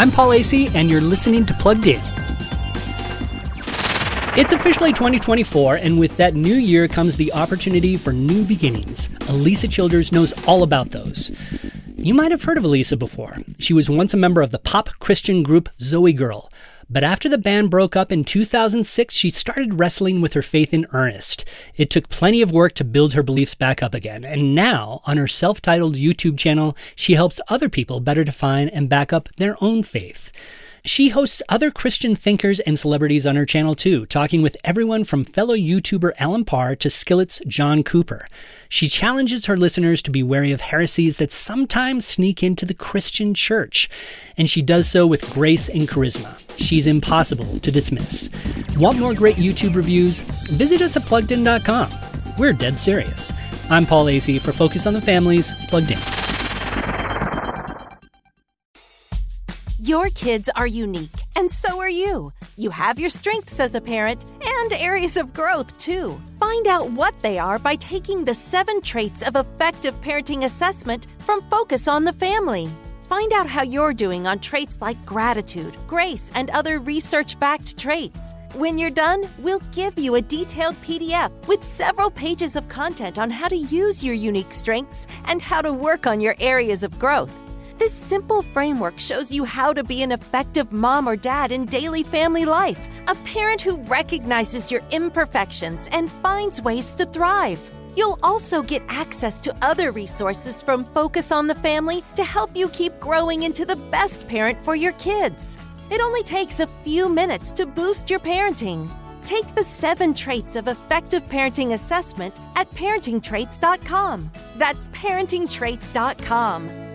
I'm Paul Asay, and you're listening to Plugged In. It's officially 2024, and with that new year comes the opportunity for new beginnings. Alisa Childers knows all about those. You might have heard of Alisa before. She was once a member of the pop Christian group ZOEgirl. But after the band broke up in 2006, she started wrestling with her faith in earnest. It took plenty of work to build her beliefs back up again, and now, on her self titled YouTube channel, she helps other people better define and back up their own faith. She hosts other Christian thinkers and celebrities on her channel too, talking with everyone from fellow YouTuber Allen Parr to Skillet's John Cooper. She challenges her listeners to be wary of heresies that sometimes sneak into the Christian church, and she does so with grace and charisma. She's impossible to dismiss. Want more great YouTube reviews? Visit us at pluggedin.com. We're dead serious. I'm Paul Asay for Focus on the Families, Plugged In. Your kids are unique, and so are you. You have your strengths as a parent and areas of growth, too. Find out what they are by taking the seven traits of effective parenting assessment from Focus on the Family. Find out how you're doing on traits like gratitude, grace, and other research backed traits. When you're done, we'll give you a detailed PDF with several pages of content on how to use your unique strengths and how to work on your areas of growth. This simple framework shows you how to be an effective mom or dad in daily family life, a parent who recognizes your imperfections and finds ways to thrive. You'll also get access to other resources from Focus on the Family to help you keep growing into the best parent for your kids. It only takes a few minutes to boost your parenting. Take the seven traits of effective parenting assessment at parentingtraits.com. That's parentingtraits.com.